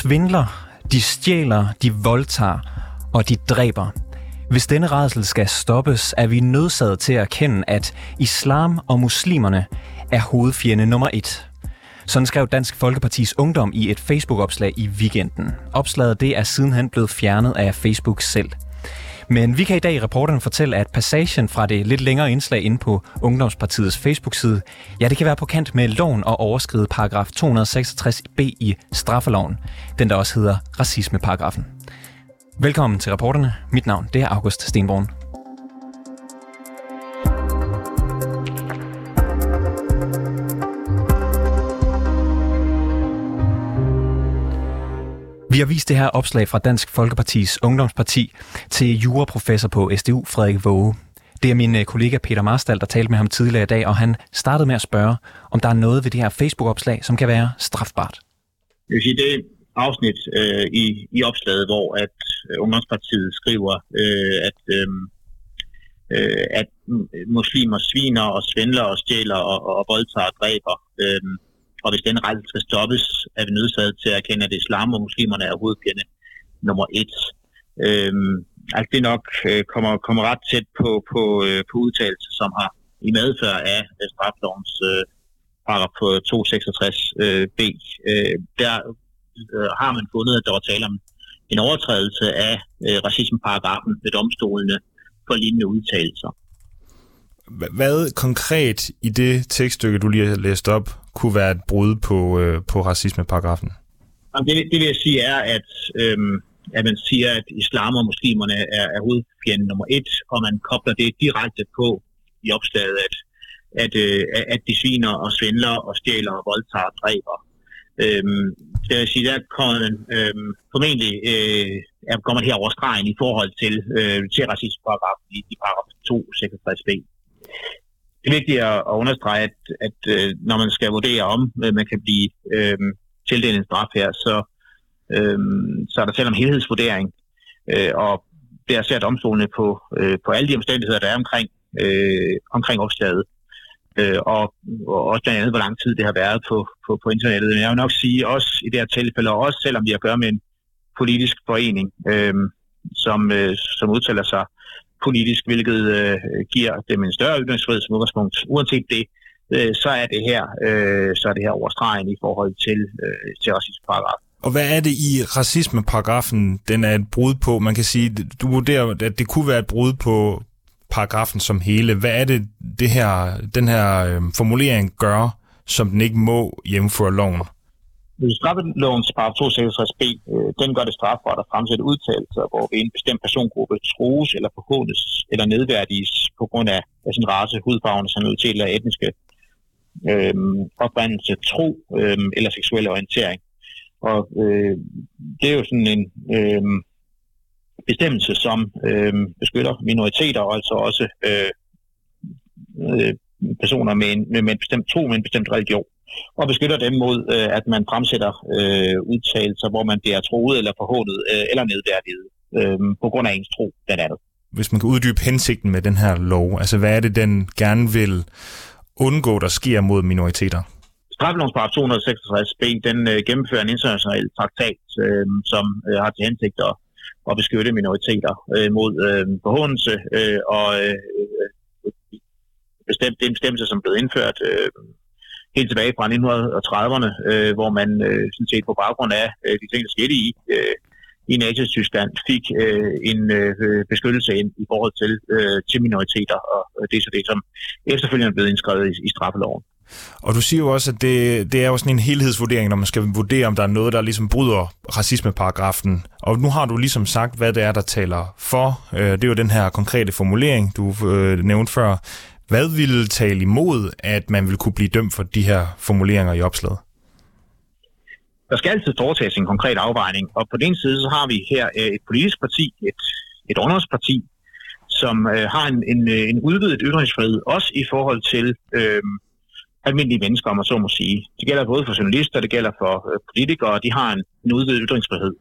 De svindler, de stjæler, de voldtager og de dræber. Hvis denne redsel skal stoppes, er vi nødsaget til at erkende, at islam og muslimerne er hovedfjende nummer et. Sådan skrev Dansk Folkepartis Ungdom i et Facebook-opslag i weekenden. Opslaget det er sidenhen blevet fjernet af Facebook selv. Men vi kan i dag i reporterne fortælle, at passagen fra det lidt længere indslag inde på Ungdomspartiets Facebook-side, ja, det kan være på kant med loven og overskride paragraf 266b i straffeloven, den der også hedder racismeparagrafen. Velkommen til reporterne. Mit navn det er August Stenborn. Har vist det her opslag fra Dansk Folkepartis Ungdomsparti til juraprofessor på SDU, Frederik Våge. Det er min øh, kollega Peter Marstal, der talte med ham tidligere i dag, og han startede med at spørge, om der er noget ved det her Facebook-opslag, som kan være strafbart. Jeg vil sige, det afsnit øh, i, i opslaget, hvor at øh, Ungdomspartiet skriver, øh, at, øhm, øh, at muslimer sviner og svindler og stjæler og, og voldtager og dræber. Øh, og hvis den rejse skal stoppes, er vi nødsaget til at erkende, at islam og muslimerne er hovedfjende nummer et. Øhm, altså det nok øh, kommer, kommer ret tæt på, på, øh, på udtalelse, som har i medfør af øh, straflovens øh, paragraf 266 øh, b. Øh, der øh, har man fundet, at der var tale om en overtrædelse af øh, racismeparagrafen ved domstolene for lignende udtalelser. Hvad konkret i det tekststykke, du lige har læst op, kunne være et brud på, øh, på racismeparagrafen? Det, det vil jeg sige er, at, øh, at man siger, at islam og muslimerne er, er hovedfjenden nummer et, og man kobler det direkte på i opslaget, at, at, øh, at de sviner og svindler og stjæler og voldtager og dræber. Øhm, det vil sige, der kommer man øhm, formentlig øh, går man her over stregen i forhold til, øh, til racismeparagrafen i, i paragraf 266b det er vigtigt at, understrege, at, at øh, når man skal vurdere om, man kan blive øh, tildelt en straf her, så, øh, så er der selv om helhedsvurdering. Øh, og der ser domstolene på, øh, på alle de omstændigheder, der er omkring, øh, omkring opslaget. Øh, og, og også blandt andet, hvor lang tid det har været på, på, på internettet. Men jeg vil nok sige, også i det her tilfælde, og også selvom vi har at gøre med en politisk forening, øh, som, øh, som udtaler sig politisk, hvilket øh, giver dem en større ytringsfrihed som udgangspunkt. Uanset det, øh, så er det her øh, så er det her overstregen i forhold til, øh, til racismeparagrafen. Og hvad er det i racismeparagrafen, den er et brud på? Man kan sige, du vurderer, at det kunne være et brud på paragrafen som hele. Hvad er det, det her, den her øh, formulering gør, som den ikke må hjemføre loven? Straffelovens paragraf 266b, øh, den gør det strafbart at fremsætte udtalelser, hvor en bestemt persongruppe trues eller forhånes eller nedværdiges på grund af, af sin race, hudfarve, nationalitet eller etniske øh, oprindelse, tro øh, eller seksuel orientering. Og øh, det er jo sådan en øh, bestemmelse, som øh, beskytter minoriteter, og altså også øh, øh, personer med en, med en bestemt tro, med en bestemt religion og beskytter dem mod, øh, at man fremsætter øh, udtalelser, hvor man bliver troet eller forhånet øh, eller nedværdiget øh, på grund af ens tro, blandt andet. Hvis man kan uddybe hensigten med den her lov, altså hvad er det, den gerne vil undgå, der sker mod minoriteter? Straffelovens paragraf 266b, den øh, gennemfører en international traktat, øh, som øh, har til hensigt at, at beskytte minoriteter øh, mod øh, forhåndelse, øh, og øh, øh, bestemt, det er en bestemmelse, som blev indført øh, helt tilbage fra 1930'erne, øh, hvor man øh, sådan set på baggrund af øh, de ting, der skete i, øh, i Nazi-Tyskland, fik øh, en øh, beskyttelse ind i forhold til, øh, til minoriteter, og det er så det, som efterfølgende er blevet indskrevet i, i straffeloven. Og du siger jo også, at det, det er jo sådan en helhedsvurdering, når man skal vurdere, om der er noget, der ligesom bryder racismeparagrafen. Og nu har du ligesom sagt, hvad det er, der taler for. Øh, det er jo den her konkrete formulering, du øh, nævnte før. Hvad ville tale imod, at man ville kunne blive dømt for de her formuleringer i opslaget? Der skal altid foretages en konkret afvejning, og på den side så har vi her øh, et politisk parti, et, et undersparti, som øh, har en, en, øh, en udvidet ytringsfrihed, også i forhold til øh, almindelige mennesker, om man så må sige. Det gælder både for journalister, det gælder for øh, politikere, de har en, en udvidet ytringsfrihed.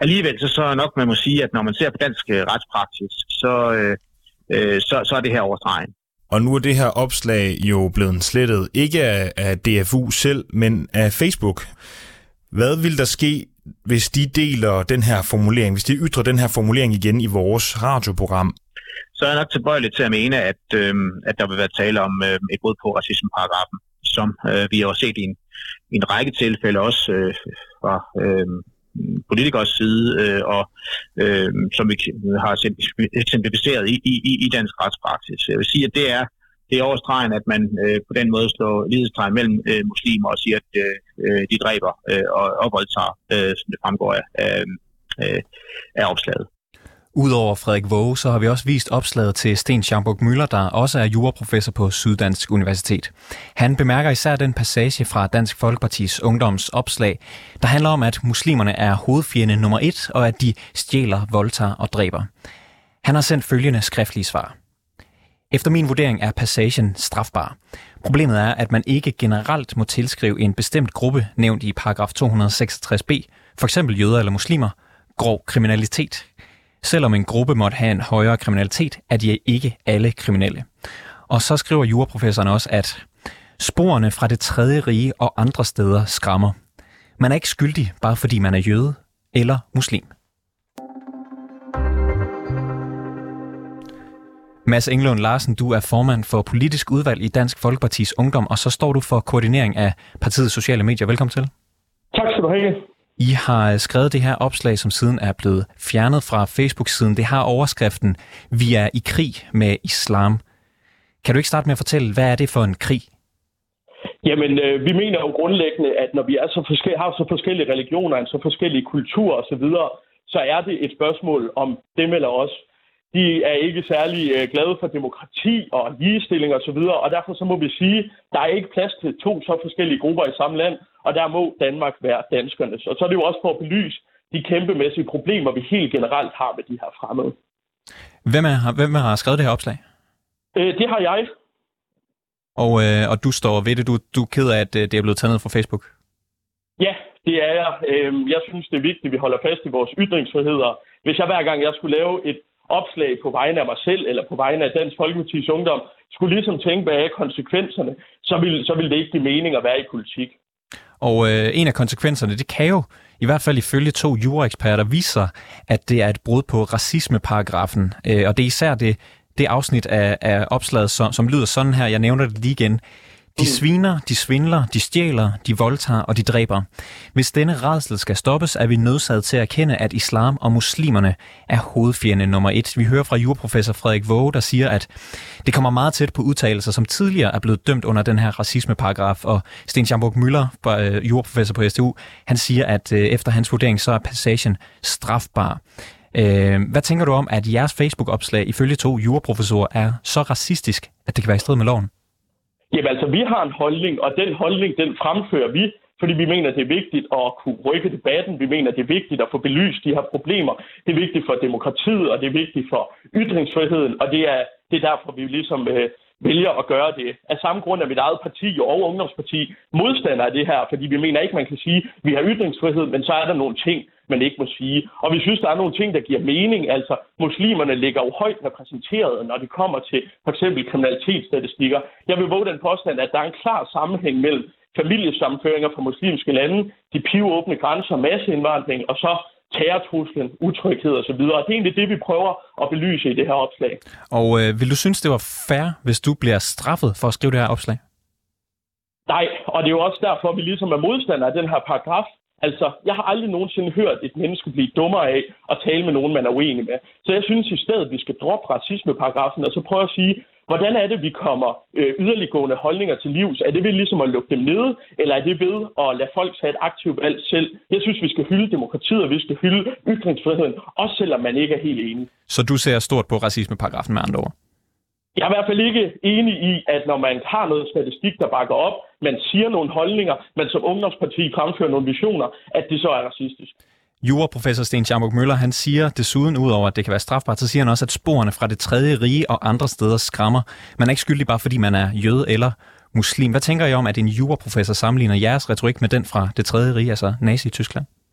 Alligevel så, så nok man må sige, at når man ser på dansk øh, retspraksis, så, øh, øh så, så er det her overstregen. Og nu er det her opslag jo blevet slettet, ikke af, af DFU selv, men af Facebook. Hvad vil der ske, hvis de deler den her formulering, hvis de ytrer den her formulering igen i vores radioprogram? Så er jeg nok tilbøjelig til at mene, at, øh, at der vil være tale om øh, et brud på racismeparagrafen, som øh, vi har set i en, i en række tilfælde også øh, fra øh, politikers side, øh, og øh, som vi har eksemplificeret i, i, i dansk retspraksis. Jeg vil sige, at det er det er overstregen, at man øh, på den måde slår lidestegn mellem øh, muslimer og siger, at øh, øh de dræber øh, og, og voldtager, øh, som det fremgår af, øh, øh af opslaget. Udover Frederik Våge, så har vi også vist opslaget til Sten Schamburg Møller, der også er juraprofessor på Syddansk Universitet. Han bemærker især den passage fra Dansk Folkepartis ungdoms opslag, der handler om, at muslimerne er hovedfjende nummer et, og at de stjæler, voldtager og dræber. Han har sendt følgende skriftlige svar. Efter min vurdering er passagen strafbar. Problemet er, at man ikke generelt må tilskrive en bestemt gruppe, nævnt i paragraf 266b, for eksempel jøder eller muslimer, grov kriminalitet. Selvom en gruppe måtte have en højere kriminalitet, er de ikke alle kriminelle. Og så skriver juraprofessoren også, at sporene fra det tredje rige og andre steder skræmmer. Man er ikke skyldig, bare fordi man er jøde eller muslim. Mads Englund Larsen, du er formand for politisk udvalg i Dansk Folkepartis Ungdom, og så står du for koordinering af partiets sociale medier. Velkommen til. Tak skal du have. I har øh, skrevet det her opslag, som siden er blevet fjernet fra Facebook-siden. Det har overskriften, vi er i krig med islam. Kan du ikke starte med at fortælle, hvad er det for en krig? Jamen, øh, vi mener jo grundlæggende, at når vi er så forskellige, har så forskellige religioner, så forskellige kulturer osv., så er det et spørgsmål om dem eller os de er ikke særlig øh, glade for demokrati og ligestilling osv., og, og derfor så må vi sige, der er ikke plads til to så forskellige grupper i samme land, og der må Danmark være danskernes. Og så er det jo også for at belyse de kæmpemæssige problemer, vi helt generelt har med de her fremmede. Hvem, er, hvem har skrevet det her opslag? Øh, det har jeg. Og, øh, og du står ved det. Du, du er ked af, at øh, det er blevet taget ned fra Facebook? Ja, det er jeg. Øh, jeg synes, det er vigtigt, at vi holder fast i vores ytringsfriheder. Hvis jeg hver gang, jeg skulle lave et opslag på vegne af mig selv eller på vegne af Dansk Folkeparti's Ungdom, skulle ligesom tænke bag konsekvenserne, så ville, så ville det ikke give mening at være i politik. Og øh, en af konsekvenserne, det kan jo i hvert fald ifølge to jureksperter vise sig, at det er et brud på racismeparagrafen. Øh, og det er især det, det afsnit af, af opslaget, som, som lyder sådan her. Jeg nævner det lige igen. De sviner, de svindler, de stjæler, de voldtager og de dræber. Hvis denne redsel skal stoppes, er vi nødsaget til at erkende, at islam og muslimerne er hovedfjende nummer et. Vi hører fra juraprofessor Frederik Våge, der siger, at det kommer meget tæt på udtalelser, som tidligere er blevet dømt under den her racismeparagraf. Og Sten Schamburg Møller, øh, juraprofessor på STU, han siger, at øh, efter hans vurdering, så er passagen strafbar. Øh, hvad tænker du om, at jeres Facebook-opslag ifølge to juraprofessorer er så racistisk, at det kan være i strid med loven? Jamen altså, vi har en holdning, og den holdning, den fremfører vi, fordi vi mener, det er vigtigt at kunne rykke debatten. Vi mener, det er vigtigt at få belyst de her problemer. Det er vigtigt for demokratiet, og det er vigtigt for ytringsfriheden, og det er, det er derfor, vi ligesom øh, vælger at gøre det. Af samme grund er mit eget parti og ungdomsparti modstander af det her, fordi vi mener ikke, man kan sige, at vi har ytringsfrihed, men så er der nogle ting, man ikke må sige. Og vi synes, der er nogle ting, der giver mening. Altså, muslimerne ligger jo højt repræsenteret, når det kommer til for eksempel kriminalitetsstatistikker. Jeg vil våge den påstand, at der er en klar sammenhæng mellem familiesammenføringer fra muslimske lande, de pivåbne grænser, masseindvandring, og så terrortruslen, utryghed osv. Det er egentlig det, vi prøver at belyse i det her opslag. Og øh, vil du synes, det var fair, hvis du bliver straffet for at skrive det her opslag? Nej, og det er jo også derfor, at vi ligesom er modstandere af den her paragraf. Altså, jeg har aldrig nogensinde hørt et menneske blive dummere af at tale med nogen, man er uenig med. Så jeg synes i stedet, at vi skal droppe racismeparagrafen og så prøve at sige, Hvordan er det, vi kommer øh, yderliggående holdninger til livs? Er det ved ligesom at lukke dem nede, eller er det ved at lade folk tage et aktivt valg selv? Jeg synes, vi skal hylde demokratiet, og vi skal hylde ytringsfriheden, også selvom man ikke er helt enig. Så du ser stort på racismeparagrafen med andre ord? Jeg er i hvert fald ikke enig i, at når man har noget statistik, der bakker op, man siger nogle holdninger, man som ungdomsparti fremfører nogle visioner, at det så er racistisk. Juraprofessor Sten Schamburg Møller, han siger desuden, udover at det kan være strafbart, så siger han også, at sporene fra det tredje rige og andre steder skræmmer. Man er ikke skyldig bare fordi man er jøde eller muslim. Hvad tænker I om, at en juraprofessor sammenligner jeres retorik med den fra det tredje rige, altså Nazi-Tyskland?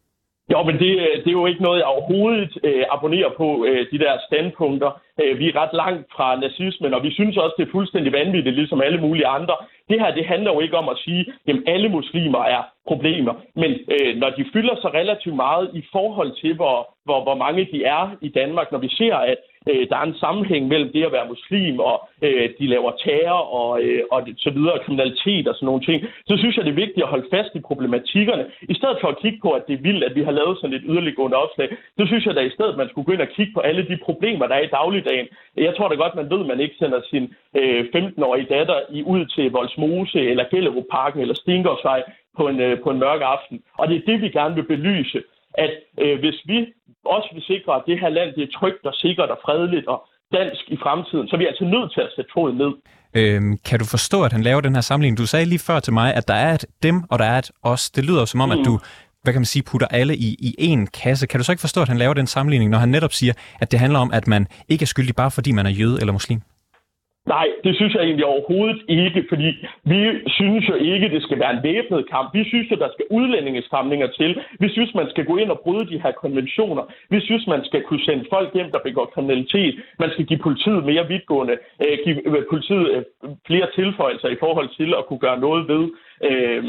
Jo, men det, øh, det er jo ikke noget, jeg overhovedet øh, abonnerer på, øh, de der standpunkter. Øh, vi er ret langt fra nazismen, og vi synes også, det er fuldstændig vanvittigt, ligesom alle mulige andre. Det her, det handler jo ikke om at sige, at alle muslimer er problemer. Men øh, når de fylder sig relativt meget i forhold til, hvor, hvor, hvor mange de er i Danmark, når vi ser, at øh, der er en sammenhæng mellem det at være muslim, og øh, de laver terror og, øh, og så videre, kriminalitet og sådan nogle ting, så synes jeg, det er vigtigt at holde fast i problematikkerne. I stedet for at kigge på, at det er vildt, at vi har lavet sådan et yderliggående opslag, så synes jeg da i stedet, man skulle gå ind og kigge på alle de problemer, der er i dagligdagen. Jeg tror da godt, man ved, at man ikke sender sin øh, 15-årige datter i, ud til Voldsmose eller Gellerup Parken eller Stingårdsvej på en, øh, på en mørk aften. Og det er det, vi gerne vil belyse at øh, hvis vi også vil sikre, at det her land det er trygt og sikkert og fredeligt og dansk i fremtiden, så er vi altså nødt til at sætte foden ned. Øhm, kan du forstå, at han laver den her sammenligning? Du sagde lige før til mig, at der er et dem, og der er et os. Det lyder som om, mm. at du hvad kan man sige, putter alle i, i én kasse. Kan du så ikke forstå, at han laver den sammenligning, når han netop siger, at det handler om, at man ikke er skyldig bare fordi man er jøde eller muslim? Nej, det synes jeg egentlig overhovedet ikke, fordi vi synes jo ikke, det skal være en væbnet kamp. Vi synes jo, der skal udlændingestramninger til. Vi synes, man skal gå ind og bryde de her konventioner. Vi synes, man skal kunne sende folk hjem, der begår kriminalitet. Man skal give politiet mere vidtgående, øh, give øh, politiet øh, flere tilføjelser i forhold til at kunne gøre noget ved øh,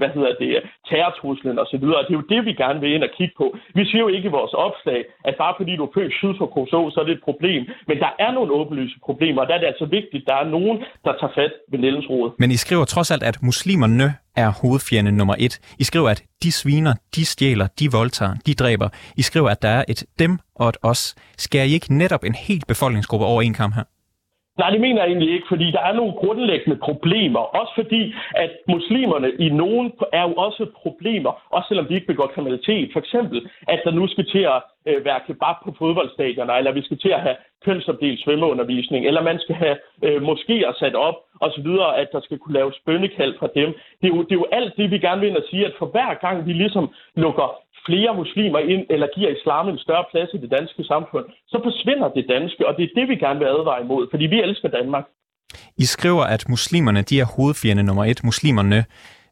hvad hedder det, terrortruslen osv. Det er jo det, vi gerne vil ind og kigge på. Vi siger jo ikke i vores opslag, at bare fordi du er født syd for Kosovo, så er det et problem. Men der er nogle åbenlyse problemer, og der er det altså vigtigt, at der er nogen, der tager fat ved Nellens Rode. Men I skriver trods alt, at muslimerne er hovedfjende nummer et. I skriver, at de sviner, de stjæler, de voldtager, de dræber. I skriver, at der er et dem og et os. Skærer I ikke netop en helt befolkningsgruppe over en kamp her? Nej, det mener jeg egentlig ikke, fordi der er nogle grundlæggende problemer. Også fordi, at muslimerne i nogen er jo også problemer, også selvom de ikke begår kriminalitet. For eksempel, at der nu skal til at øh, være kebab på fodboldstadioner, eller vi skal til at have kønsopdelt svømmeundervisning, eller man skal have øh, moskéer sat op, og så videre, at der skal kunne laves bønnekald fra dem. Det er, jo, det er jo alt det, vi gerne vil ind og sige, at for hver gang vi ligesom lukker flere muslimer ind, eller giver islam en større plads i det danske samfund, så forsvinder det danske, og det er det, vi gerne vil advare imod, fordi vi elsker Danmark. I skriver, at muslimerne de er hovedfjende nummer et. Muslimerne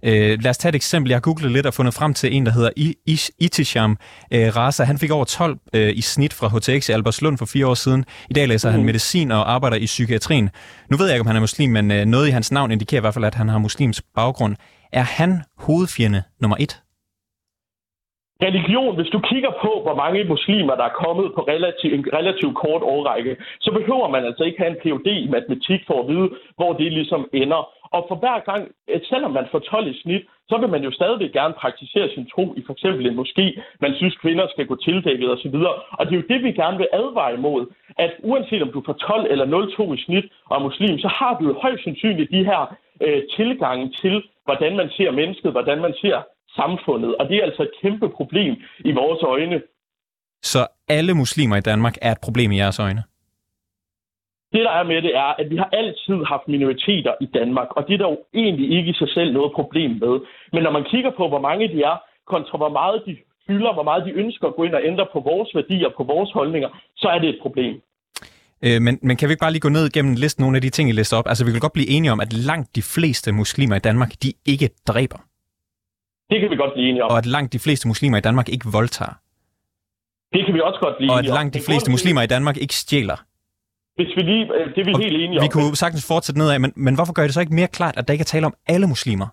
Øh, lad os tage et eksempel. Jeg har googlet lidt og fundet frem til en, der hedder Itisham øh, Raza. Han fik over 12 øh, i snit fra HTX i Albertslund for fire år siden. I dag læser mm. han medicin og arbejder i psykiatrien. Nu ved jeg ikke, om han er muslim, men øh, noget i hans navn indikerer i hvert fald, at han har muslims baggrund. Er han hovedfjende nummer et? Religion, hvis du kigger på, hvor mange muslimer, der er kommet på relativ, en relativt kort årrække, så behøver man altså ikke have en PhD i matematik for at vide, hvor det ligesom ender. Og for hver gang, selvom man får 12 i snit, så vil man jo stadigvæk gerne praktisere sin tro i for eksempel en moské. Man synes, kvinder skal gå tildækket osv. Og det er jo det, vi gerne vil advare imod. At uanset om du får 12 eller 0,2 i snit og er muslim, så har du jo højst sandsynligt de her øh, tilgange til, hvordan man ser mennesket, hvordan man ser samfundet. Og det er altså et kæmpe problem i vores øjne. Så alle muslimer i Danmark er et problem i jeres øjne? Det, der er med det, er, at vi har altid haft minoriteter i Danmark, og det er der jo egentlig ikke i sig selv noget problem med. Men når man kigger på, hvor mange de er, kontra hvor meget de fylder, hvor meget de ønsker at gå ind og ændre på vores værdier, på vores holdninger, så er det et problem. Øh, men, men kan vi ikke bare lige gå ned gennem listen nogle af de ting, I lister op? Altså, vi kan godt blive enige om, at langt de fleste muslimer i Danmark, de ikke dræber. Det kan vi godt blive enige om. Og at langt de fleste muslimer i Danmark ikke voldtager. Det kan vi også godt blive Og at langt de fleste muslimer i Danmark ikke stjæler. Hvis vi lige, øh, det er vi og helt enige om. Vi kunne sagtens fortsætte nedad, men, men hvorfor gør det så ikke mere klart, at der ikke er tale om alle muslimer?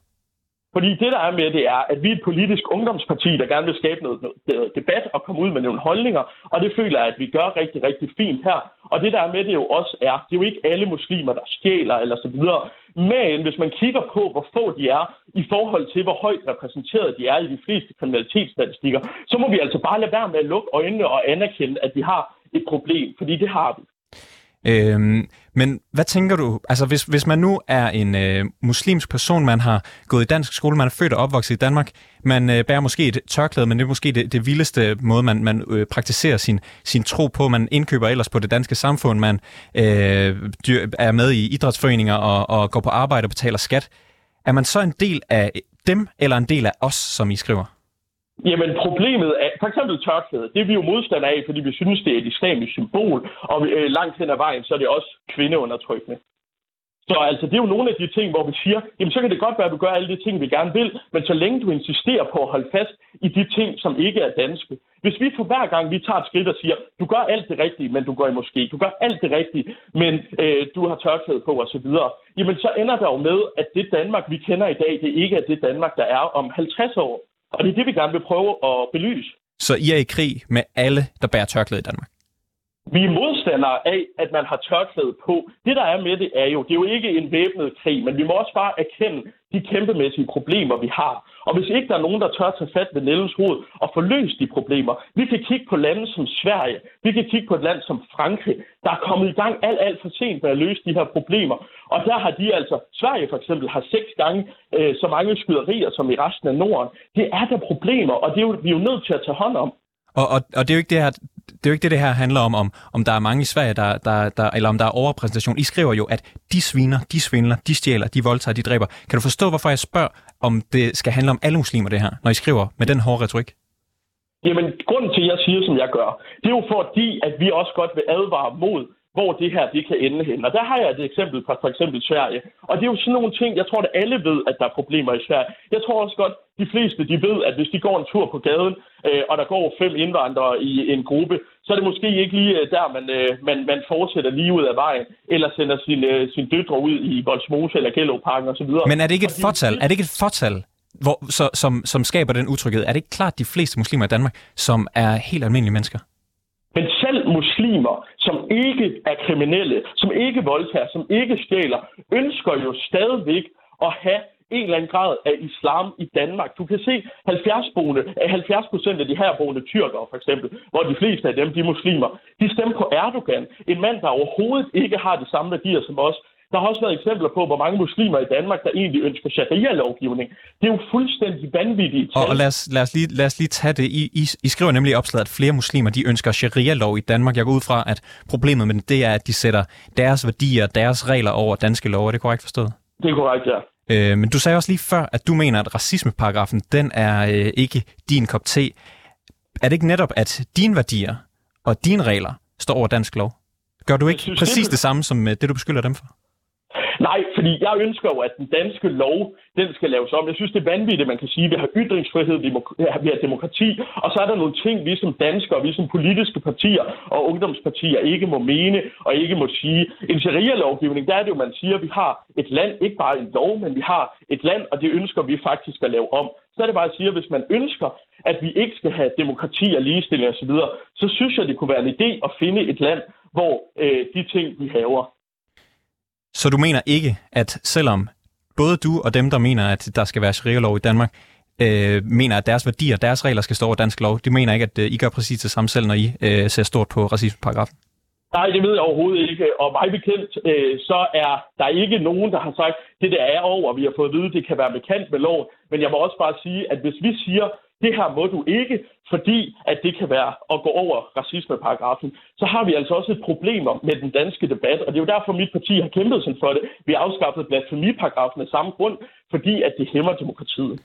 Fordi det, der er med det, er, at vi er et politisk ungdomsparti, der gerne vil skabe noget, noget debat og komme ud med nogle holdninger, og det føler jeg, at vi gør rigtig, rigtig fint her. Og det, der er med det jo også er, det er jo ikke alle muslimer, der stjæler eller så videre. Men hvis man kigger på, hvor få de er i forhold til, hvor højt repræsenteret de er i de fleste kriminalitetsstatistikker, så må vi altså bare lade være med at lukke øjnene og anerkende, at vi har et problem, fordi det har vi. Øhm, men hvad tænker du, altså hvis, hvis man nu er en øh, muslimsk person, man har gået i dansk skole, man er født og opvokset i Danmark, man øh, bærer måske et tørklæde, men det er måske det, det vildeste måde, man, man øh, praktiserer sin, sin tro på. Man indkøber ellers på det danske samfund, man øh, dyr, er med i idrætsforeninger og, og går på arbejde og betaler skat. Er man så en del af dem, eller en del af os, som I skriver? Jamen problemet er, for eksempel tørklæde, det er vi jo modstandere af, fordi vi synes, det er et islamisk symbol, og øh, langt hen ad vejen, så er det også kvindeundertrykkende. Så altså, det er jo nogle af de ting, hvor vi siger, jamen så kan det godt være, at du gør alle de ting, vi gerne vil, men så længe du insisterer på at holde fast i de ting, som ikke er danske. Hvis vi for hver gang, vi tager et skridt og siger, du gør alt det rigtige, men du går i måske, du gør alt det rigtige, men øh, du har tørklæde på osv., jamen så ender der jo med, at det Danmark, vi kender i dag, det ikke er det Danmark, der er om 50 år. Og det er det, vi gerne vil prøve at belyse. Så I er i krig med alle, der bærer tørklæde i Danmark? Vi er modstandere af, at man har tørklæde på. Det, der er med det, er jo, det er jo ikke en væbnet krig, men vi må også bare erkende de kæmpemæssige problemer, vi har. Og hvis ikke der er nogen, der tør tage fat ved Nellens hoved og få løst de problemer, vi kan kigge på lande som Sverige, vi kan kigge på et land som Frankrig, der er kommet i gang alt, alt for sent med at løse de her problemer. Og der har de altså, Sverige for eksempel, har seks gange øh, så mange skyderier som i resten af Norden. Det er der problemer, og det er jo, vi er jo nødt til at tage hånd om. Og, og, og det er jo ikke det her, det er jo ikke det, det her handler om, om, om der er mange i Sverige, der, der, der, eller om der er overrepræsentation. I skriver jo, at de sviner, de svindler, de stjæler, de voldtager, de dræber. Kan du forstå, hvorfor jeg spørger, om det skal handle om alle muslimer, det her, når I skriver med den hårde retorik? Jamen, grunden til, at jeg siger, som jeg gør, det er jo fordi, at vi også godt vil advare mod hvor det her det kan ende hen. Og der har jeg et eksempel fra for eksempel Sverige. Og det er jo sådan nogle ting, jeg tror, at alle ved, at der er problemer i Sverige. Jeg tror også godt, de fleste de ved, at hvis de går en tur på gaden, øh, og der går fem indvandrere i en gruppe, så er det måske ikke lige øh, der, man, øh, man, man fortsætter lige ud af vejen, eller sender sin, øh, sin døtre ud i Voldsmose eller Gellerparken osv. Men er det ikke et fortal? Er det ikke et fortal? Hvor, så, som, som skaber den utryghed. Er det ikke klart de fleste muslimer i Danmark, som er helt almindelige mennesker? Muslimer, som ikke er kriminelle, som ikke voldtager, som ikke stjæler, ønsker jo stadigvæk at have en eller anden grad af islam i Danmark. Du kan se 70, boende, 70 procent af de her boende tyrkere, for eksempel, hvor de fleste af dem, de muslimer, de stemmer på Erdogan. En mand, der overhovedet ikke har de samme værdier som os. Der har også været eksempler på, hvor mange muslimer i Danmark, der egentlig ønsker sharia-lovgivning. Det er jo fuldstændig vanvittigt. Og, og lad, os, lad, os lige, lad os lige tage det. I, I, I skriver nemlig i opslaget, at flere muslimer de ønsker sharia-lov i Danmark. Jeg går ud fra, at problemet med det er, at de sætter deres værdier, deres regler over danske lov. Er det korrekt forstået? Det er korrekt, ja. Øh, men du sagde også lige før, at du mener, at racismeparagrafen, den er øh, ikke din kop te. Er det ikke netop, at dine værdier og dine regler står over dansk lov? Gør du ikke synes, præcis det, det samme som øh, det, du beskylder dem for? Nej, fordi jeg ønsker jo, at den danske lov, den skal laves om. Jeg synes, det er vanvittigt, at man kan sige, at vi har ytringsfrihed, vi, har demokrati, og så er der nogle ting, vi som danskere, vi som politiske partier og ungdomspartier ikke må mene og ikke må sige. En sharia-lovgivning, der er det jo, man siger, at vi har et land, ikke bare en lov, men vi har et land, og det ønsker vi faktisk at lave om. Så er det bare at sige, at hvis man ønsker, at vi ikke skal have demokrati og ligestilling osv., så synes jeg, det kunne være en idé at finde et land, hvor øh, de ting, vi haver, så du mener ikke, at selvom både du og dem, der mener, at der skal være sharia-lov i Danmark, øh, mener, at deres værdier, deres regler skal stå over dansk lov, de mener ikke, at øh, I gør præcis det samme selv, når I øh, ser stort på racismeparagrafen? Nej, det ved jeg overhovedet ikke. Og mig bekendt, øh, så er der ikke nogen, der har sagt, det der er over, vi har fået at vide, det kan være bekendt med lov. Men jeg må også bare sige, at hvis vi siger, det her må du ikke, fordi at det kan være at gå over racismeparagrafen, så har vi altså også et problem med den danske debat, og det er jo derfor, mit parti har kæmpet sådan for det. Vi har afskaffet blasfemiparagrafen af samme grund, fordi at det hæmmer demokratiet.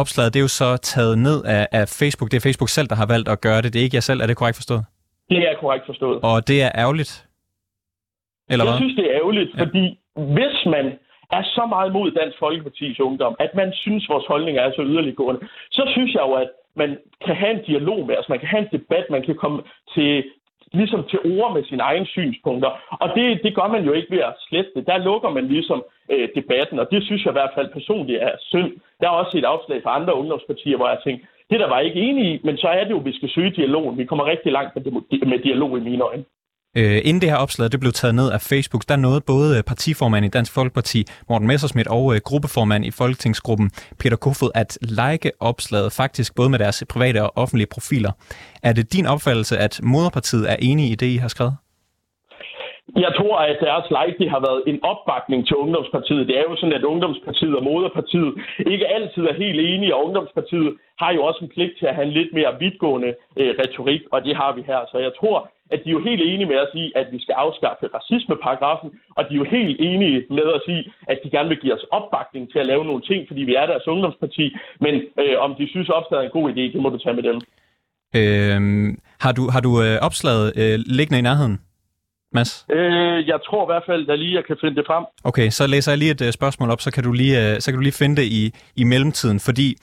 Opslaget det er jo så taget ned af, af Facebook. Det er Facebook selv, der har valgt at gøre det. Det er ikke jeg selv. Er det korrekt forstået? Det er korrekt forstået. Og det er ærgerligt? Eller jeg hvad? synes, det er ærgerligt, ja. fordi hvis man er så meget mod Dansk Folkeparti's ungdom, at man synes, vores holdning er så yderliggående, så synes jeg jo, at man kan have en dialog med os, man kan have en debat, man kan komme til ligesom til ord med sine egne synspunkter. Og det, det gør man jo ikke ved at slette det. Der lukker man ligesom øh, debatten, og det synes jeg i hvert fald personligt er synd. Der er også et afslag fra andre ungdomspartier, hvor jeg tænker, det der var jeg ikke enig i, men så er det jo, at vi skal søge dialogen. Vi kommer rigtig langt med, med dialog i mine øjne. Øh, inden det her opslag det blev taget ned af Facebook, der nåede både øh, partiformand i Dansk Folkeparti, Morten Messersmith, og øh, gruppeformand i Folketingsgruppen, Peter Kofod, at like opslaget faktisk både med deres private og offentlige profiler. Er det din opfattelse, at moderpartiet er enige i det, I har skrevet? Jeg tror, at deres like det har været en opbakning til Ungdomspartiet. Det er jo sådan, at Ungdomspartiet og Moderpartiet ikke altid er helt enige, og Ungdomspartiet har jo også en pligt til at have en lidt mere vidtgående øh, retorik, og det har vi her. Så jeg tror, at de er jo helt enige med os i, at vi skal afskaffe racismeparagrafen, og de er jo helt enige med os i, at de gerne vil give os opbakning til at lave nogle ting, fordi vi er deres ungdomsparti. Men øh, om de synes, opslaget er en god idé, det må du tage med dem. Øh, har du, har du øh, opslaget øh, liggende i nærheden? Mads? Øh, jeg tror i hvert fald, at lige jeg kan finde det frem. Okay, så læser jeg lige et uh, spørgsmål op, så kan du lige, uh, så kan du lige finde det i, i mellemtiden, fordi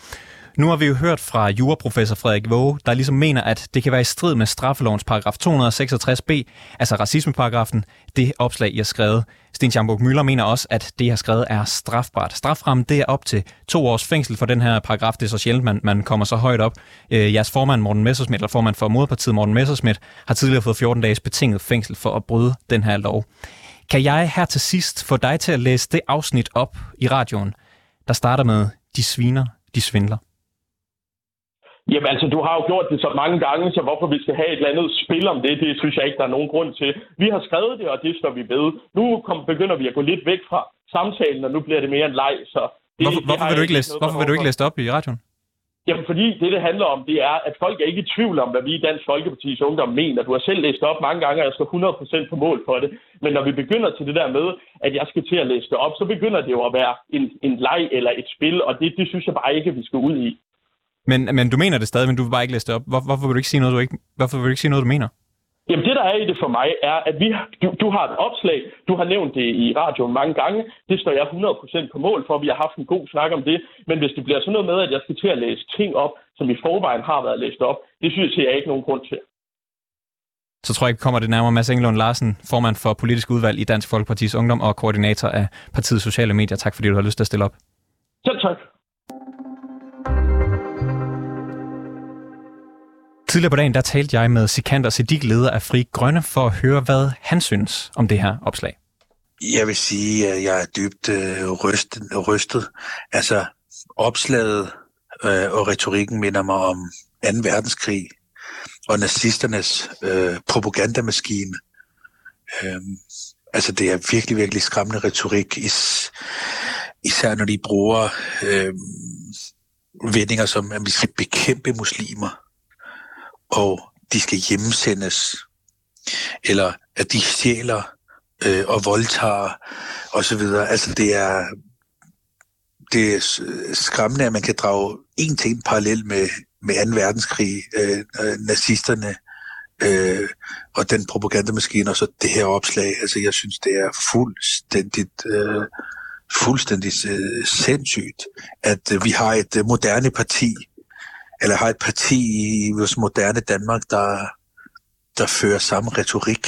nu har vi jo hørt fra juraprofessor Frederik Våge, der ligesom mener, at det kan være i strid med straffelovens paragraf 266b, altså racismeparagrafen, det opslag, I har skrevet. Sten Schamburg Møller mener også, at det, jeg har skrevet, er strafbart. Straframmen, det er op til to års fængsel for den her paragraf. Det er så sjældent, man, man kommer så højt op. Øh, jeres formand, Morten Messersmith, eller formand for Moderpartiet, Morten Messersmith, har tidligere fået 14 dages betinget fængsel for at bryde den her lov. Kan jeg her til sidst få dig til at læse det afsnit op i radioen, der starter med, de sviner, de svindler? Jamen altså, du har jo gjort det så mange gange, så hvorfor vi skal have et eller andet spil om det, det synes jeg ikke, der er nogen grund til. Vi har skrevet det, og det står vi ved. Nu kom, begynder vi at gå lidt væk fra samtalen, og nu bliver det mere en leg. Så det, hvorfor, det hvorfor, vil du ikke læse, hvorfor vil du ikke læse det op i radioen? Jamen, fordi det, det handler om, det er, at folk er ikke i tvivl om, hvad vi i Dansk Folkeparti's Ungdom mener. Du har selv læst op mange gange, og jeg står 100% på mål for det. Men når vi begynder til det der med, at jeg skal til at læse det op, så begynder det jo at være en, en leg eller et spil, og det, det synes jeg bare ikke, at vi skal ud i. Men, men du mener det stadig, men du vil bare ikke læse det op. Hvor, hvorfor vil du ikke sige noget, du ikke, hvorfor vil du ikke sige noget, du mener? Jamen det, der er i det for mig, er, at vi, du, du har et opslag, du har nævnt det i radioen mange gange, det står jeg 100% på mål for, vi har haft en god snak om det, men hvis det bliver sådan noget med, at jeg skal til at læse ting op, som i forvejen har været læst op, det synes jeg ikke nogen grund til. Så tror jeg kommer det nærmere Mads Engelund Larsen, formand for politisk udvalg i Dansk Folkepartis Ungdom og koordinator af partiets sociale medier. Tak fordi du har lyst til at stille op. Selv tak. Tidligere på dagen, der talte jeg med Sikander Siddiq, leder af Fri Grønne, for at høre, hvad han synes om det her opslag. Jeg vil sige, at jeg er dybt øh, rystet, rystet. Altså, opslaget øh, og retorikken minder mig om 2. verdenskrig og nazisternes øh, propagandamaskine. Øh, altså, det er virkelig, virkelig skræmmende retorik, is, især når de bruger øh, vendinger som, at vi skal bekæmpe muslimer og de skal hjemsendes, eller at de stjæler øh, og voldtager osv. Altså det er, det er skræmmende, at man kan drage en ting parallel med, med 2. verdenskrig, øh, øh, nazisterne øh, og den propagandamaskine, og så det her opslag. Altså jeg synes, det er fuldstændigt... Øh, fuldstændig øh, sindssygt, at øh, vi har et øh, moderne parti, eller har et parti i vores moderne Danmark, der, der fører samme retorik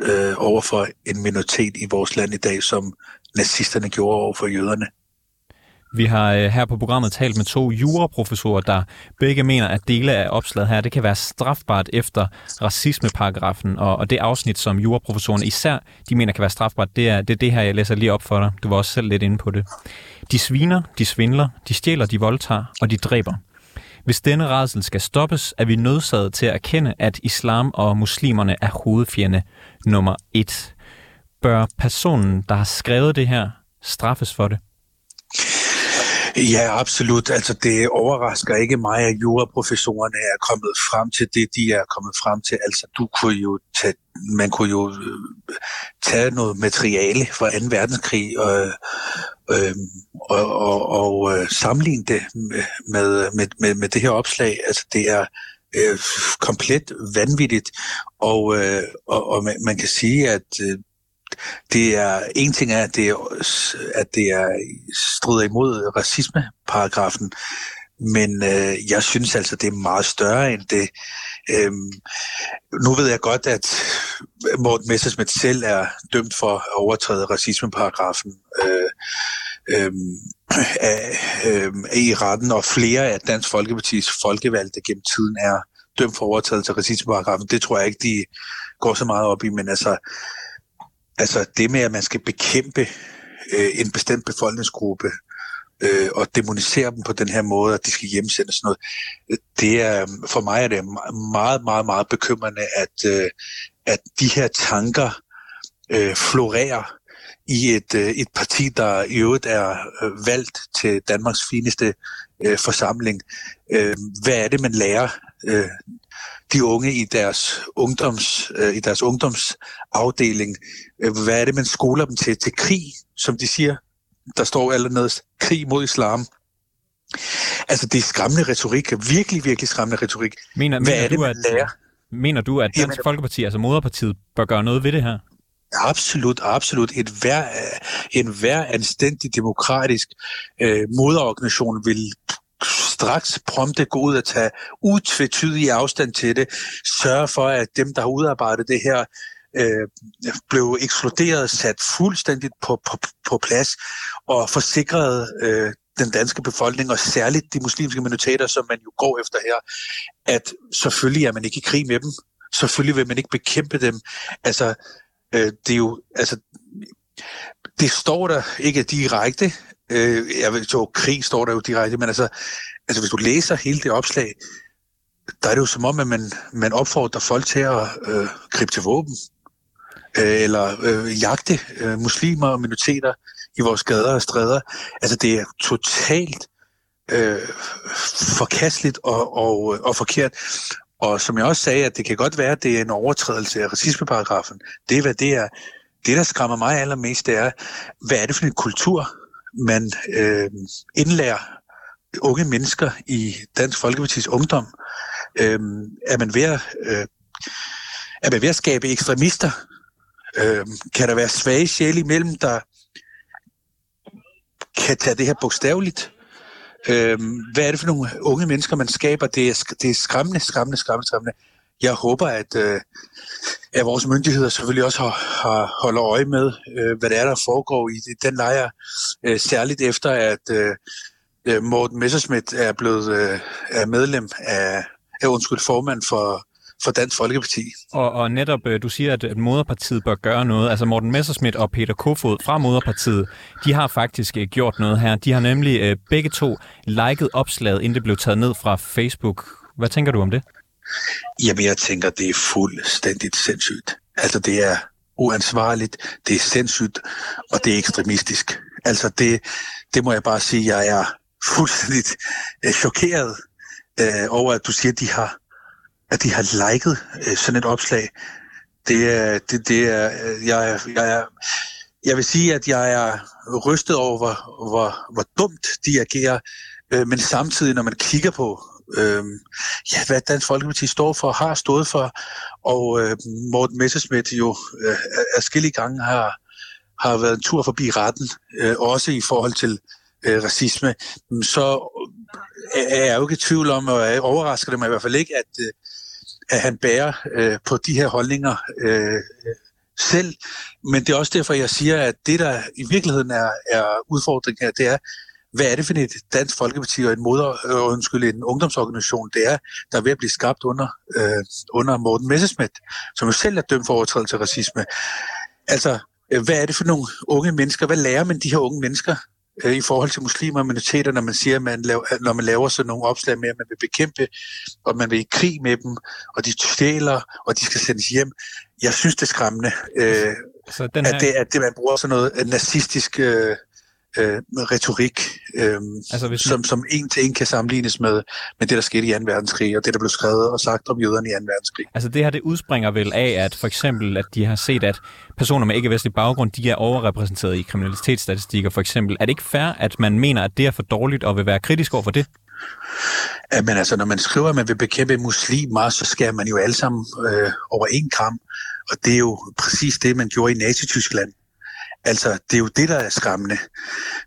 øh, over for en minoritet i vores land i dag, som nazisterne gjorde over for jøderne. Vi har øh, her på programmet talt med to juraprofessorer, der begge mener, at dele af opslaget her, det kan være strafbart efter racismeparagrafen, og, og det afsnit, som juraprofessorerne især, de mener kan være strafbart, det er, det er det her, jeg læser lige op for dig. Du var også selv lidt inde på det. De sviner, de svindler, de stjæler, de voldtager, og de dræber. Hvis denne rædsel skal stoppes, er vi nødsaget til at erkende, at islam og muslimerne er hovedfjende nummer et. Bør personen, der har skrevet det her, straffes for det? Ja, absolut. Altså, det overrasker ikke mig, at juraprofessorerne er kommet frem til det, de er kommet frem til. Altså, du kunne jo tage, man kunne jo øh, tage noget materiale fra 2. verdenskrig og, øh, og, og, og øh, sammenligne det med, med, med, med det her opslag. Altså, det er øh, komplet vanvittigt, og, øh, og, og man, man kan sige, at øh, det er en ting er, at det er, at det er strider imod racismeparagrafen, men øh, jeg synes altså, det er meget større end det. Øhm, nu ved jeg godt, at Morten Messersmith selv er dømt for at overtræde racismeparagrafen øh, øh, af, øh, i retten, og flere af Dansk Folkepartis folkevalgte gennem tiden er dømt for overtrædelse af racismeparagrafen. Det tror jeg ikke, de går så meget op i, men altså Altså det med, at man skal bekæmpe øh, en bestemt befolkningsgruppe øh, og demonisere dem på den her måde, at de skal hjemsendes sådan noget, øh, det er, for mig er det meget, meget, meget bekymrende, at, øh, at de her tanker øh, florerer i et, øh, et parti, der i øvrigt er øh, valgt til Danmarks fineste øh, forsamling. Øh, hvad er det, man lærer øh, de unge i deres ungdoms øh, i deres ungdomsafdeling. Øh, hvad er det man skoler dem til til krig, som de siger? Der står allerede krig mod islam. Altså det er skræmmende retorik, virkelig virkelig skræmmende retorik. Mener, hvad mener er det du, man at, lærer? Mener du, at Dansk Jamen, Folkeparti, altså moderpartiet, bør gøre noget ved det her? Absolut, absolut. Et hver, en hver anstændig demokratisk øh, moderorganisation vil straks prompte gå ud og tage utvetydig afstand til det. Sørge for, at dem, der har udarbejdet det her, øh, blev ekskluderet, sat fuldstændigt på, på, på plads og forsikret øh, den danske befolkning, og særligt de muslimske minoriteter, som man jo går efter her, at selvfølgelig er man ikke i krig med dem. Selvfølgelig vil man ikke bekæmpe dem. Altså, øh, det er jo, altså, det står der ikke direkte. Øh, jeg vil så krig står der jo direkte, men altså, altså, hvis du læser hele det opslag, der er det jo som om, at man, man opfordrer folk til at øh, gribe til våben, øh, eller øh, jagte øh, muslimer og minoriteter i vores gader og stræder. Altså, det er totalt øh, forkasteligt og, og, og forkert. Og som jeg også sagde, at det kan godt være, at det er en overtrædelse af racismeparagrafen. Det er, hvad det er. Det, der skræmmer mig allermest, det er, hvad er det for en kultur, man øh, indlærer unge mennesker i Dansk Folkeparti's ungdom? Øh, er, man ved at, øh, er man ved at skabe ekstremister? Øh, kan der være svage sjæle imellem, der kan tage det her bogstaveligt? Øhm, hvad er det for nogle unge mennesker, man skaber? Det er, det er skræmmende, skræmmende, skræmmende, skræmmende. Jeg håber, at, øh, at vores myndigheder selvfølgelig også har, har holder øje med, øh, hvad det er, der foregår i den lejr. Øh, særligt efter, at øh, øh Morten Messerschmidt er blevet øh, er medlem af, er undskyld, formand for, for Dansk Folkeparti. Og, og netop, øh, du siger, at Moderpartiet bør gøre noget. Altså Morten Messerschmidt og Peter Kofod fra Moderpartiet, de har faktisk øh, gjort noget her. De har nemlig øh, begge to liket opslaget, inden det blev taget ned fra Facebook. Hvad tænker du om det? Jamen, jeg tænker, det er fuldstændigt sindssygt. Altså, det er uansvarligt, det er sindssygt, og det er ekstremistisk. Altså, det, det må jeg bare sige, jeg er fuldstændigt øh, chokeret øh, over, at du siger, at de har at de har liket øh, sådan et opslag. Det er, det, det er, øh, jeg, jeg, er, jeg vil sige, at jeg er rystet over, hvor, hvor, hvor dumt de agerer, øh, men samtidig, når man kigger på, øh, ja, hvad Dansk Folkeparti står for, har stået for, og øh, Morten Messerschmidt jo øh, skille gange har, har været en tur forbi retten, øh, også i forhold til øh, racisme, så øh, er jeg jo ikke i tvivl om, og jeg overrasker det mig i hvert fald ikke, at, øh, at han bærer øh, på de her holdninger øh, selv. Men det er også derfor, jeg siger, at det, der i virkeligheden er, er udfordringen her, det er, hvad er det for et dansk folkeparti og en, moder, øh, undskyld, en ungdomsorganisation, det er, der er ved at blive skabt under, øh, under Morten Messerschmidt, som jo selv er dømt for overtrædelse af racisme. Altså, øh, hvad er det for nogle unge mennesker? Hvad lærer man de her unge mennesker? Øh, i forhold til muslimer og minoriteter, når man siger, at man laver, når man laver sådan nogle opslag med, at man vil bekæmpe, og man vil i krig med dem, og de stjæler, og de skal sendes hjem. Jeg synes, det er skræmmende, øh, så den her... at, det, at det, man bruger sådan noget nazistisk øh, øh, retorik, øh, altså, hvis som, som en til en kan sammenlignes med, med det, der skete i 2. verdenskrig, og det, der blev skrevet og sagt om jøderne i 2. verdenskrig. Altså det her, det udspringer vel af, at for eksempel, at de har set, at personer med ikke-vestlig baggrund, de er overrepræsenteret i kriminalitetsstatistikker, for eksempel. Er det ikke fair, at man mener, at det er for dårligt, og vil være kritisk over for det? Ja, men altså, når man skriver, at man vil bekæmpe muslimer, så skærer man jo alle sammen øh, over en kram. Og det er jo præcis det, man gjorde i Nazi-Tyskland. Altså, det er jo det, der er skræmmende.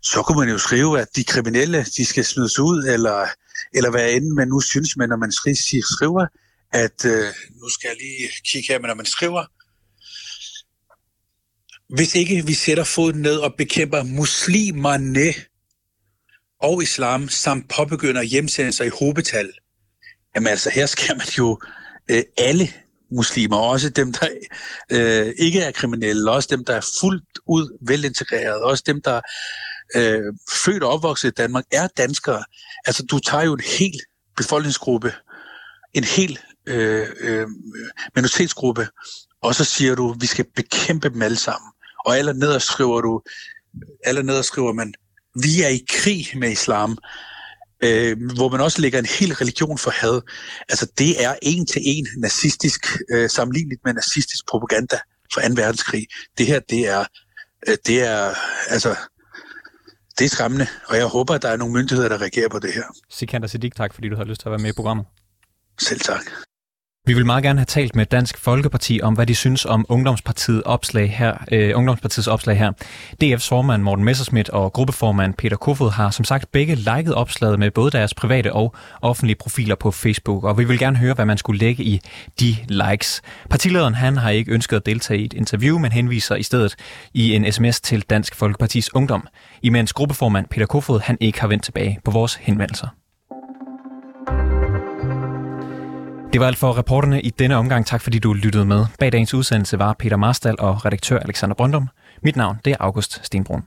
Så kunne man jo skrive, at de kriminelle, de skal smides ud, eller, eller hvad end man nu synes, men når man skriver, at, øh, nu skal jeg lige kigge her, men når man skriver, hvis ikke vi sætter foden ned og bekæmper muslimerne og islam, samt påbegynder hjemsendelser i hobetal, jamen altså, her skal man jo øh, alle muslimer, også dem, der øh, ikke er kriminelle, også dem, der er fuldt ud velintegreret, også dem, der øh, født og opvokset i Danmark, er danskere. Altså, du tager jo en hel befolkningsgruppe, en hel øh, øh, minoritetsgruppe, og så siger du, vi skal bekæmpe dem alle sammen. Og aller skriver du, aller skriver man, vi er i krig med islam øh, hvor man også lægger en hel religion for had. Altså det er en til en nazistisk, øh, sammenlignet med nazistisk propaganda for 2. verdenskrig. Det her, det er, øh, det er, altså, det er skræmmende, og jeg håber, at der er nogle myndigheder, der reagerer på det her. Sikander Siddiq, tak fordi du har lyst til at være med i programmet. Selv tak. Vi vil meget gerne have talt med Dansk Folkeparti om, hvad de synes om Ungdomspartiet opslag her, øh, Ungdomspartiets opslag her. DF's formand Morten Messerschmidt og gruppeformand Peter Kofod har som sagt begge liket opslaget med både deres private og offentlige profiler på Facebook, og vi vil gerne høre, hvad man skulle lægge i de likes. Partilederen han har ikke ønsket at deltage i et interview, men henviser i stedet i en sms til Dansk Folkepartis Ungdom, imens gruppeformand Peter Kofod han ikke har vendt tilbage på vores henvendelser. Det var alt for reporterne i denne omgang. Tak fordi du lyttede med. Bag dagens udsendelse var Peter Marstal og redaktør Alexander Brøndum. Mit navn det er August Stenbrun.